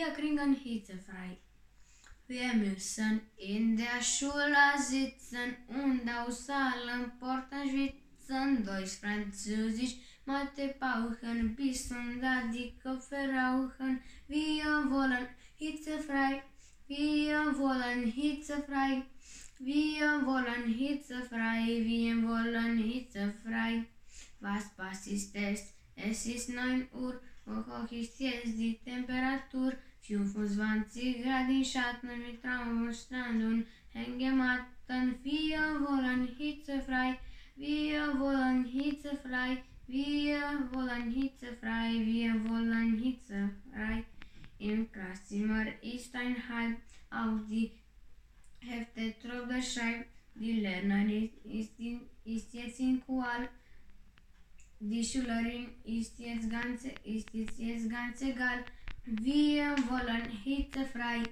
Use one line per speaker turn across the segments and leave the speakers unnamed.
wir kriegen hitzefrei. Wir müssen in der Schule sitzen und aus allen Porten schwitzen. Deutsch, Französisch, Mathe pauchen, bis unter die Köpfe rauchen. Wir wollen hitzefrei, wir wollen hitzefrei. Wir wollen hitzefrei, wir wollen hitzefrei. Was, was ist es? Es ist 9 Uhr, hoch ist jetzt die Temperatur? 25 Grad im Schatten mit Traum und Strand und Hängematten. Wir wollen hitzefrei, wir wollen hitzefrei, wir wollen hitzefrei, wir wollen hitzefrei. Im Klasszimmer ist ein Halb auf die Hefte Trobe schreibt, die Lehrerin ist, in, ist jetzt in Kual. Die Schülerin ist jetzt ganz, ist jetzt ganz egal. Wir wollen hitzefrei,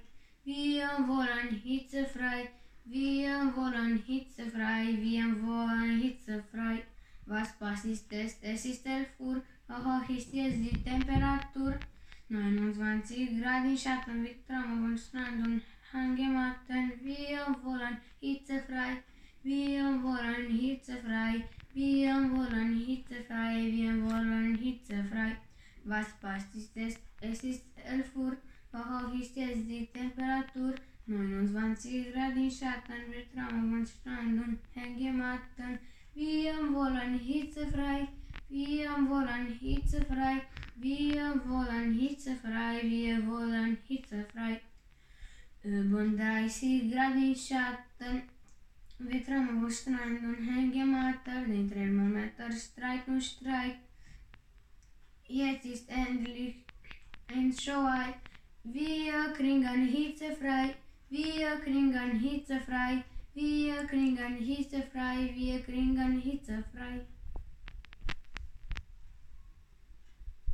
wir wollen hitzefrei, wir wollen hitzefrei, wir wollen hitzefrei. Was was ist es? Ist 11 Uhr, hoch ist jetzt die Temperatur. 29 Grad im Schatten mit Traum und Strand und Hangematten. Wir wollen hitzefrei, wir wollen hitzefrei, wir wollen hitzefrei, wir wollen hitzefrei. Was passt ist es? Es ist 11 Uhr, hoch ist jetzt die Temperatur. 29 Grad im Schatten mit Traum und Strand und Hängematten. Wir wollen hitzefrei, wir wollen hitzefrei, wir wollen hitzefrei, wir wollen hitzefrei. Über 30 Grad im Schatten, wir Traum und Hängematten. Den Thermometer streikt und streikt. Jetzt ist endlich ein Show. Wir kriegen hitzefrei, wir kriegen hitzefrei, wir kriegen hitzefrei, wir kriegen hitzefrei.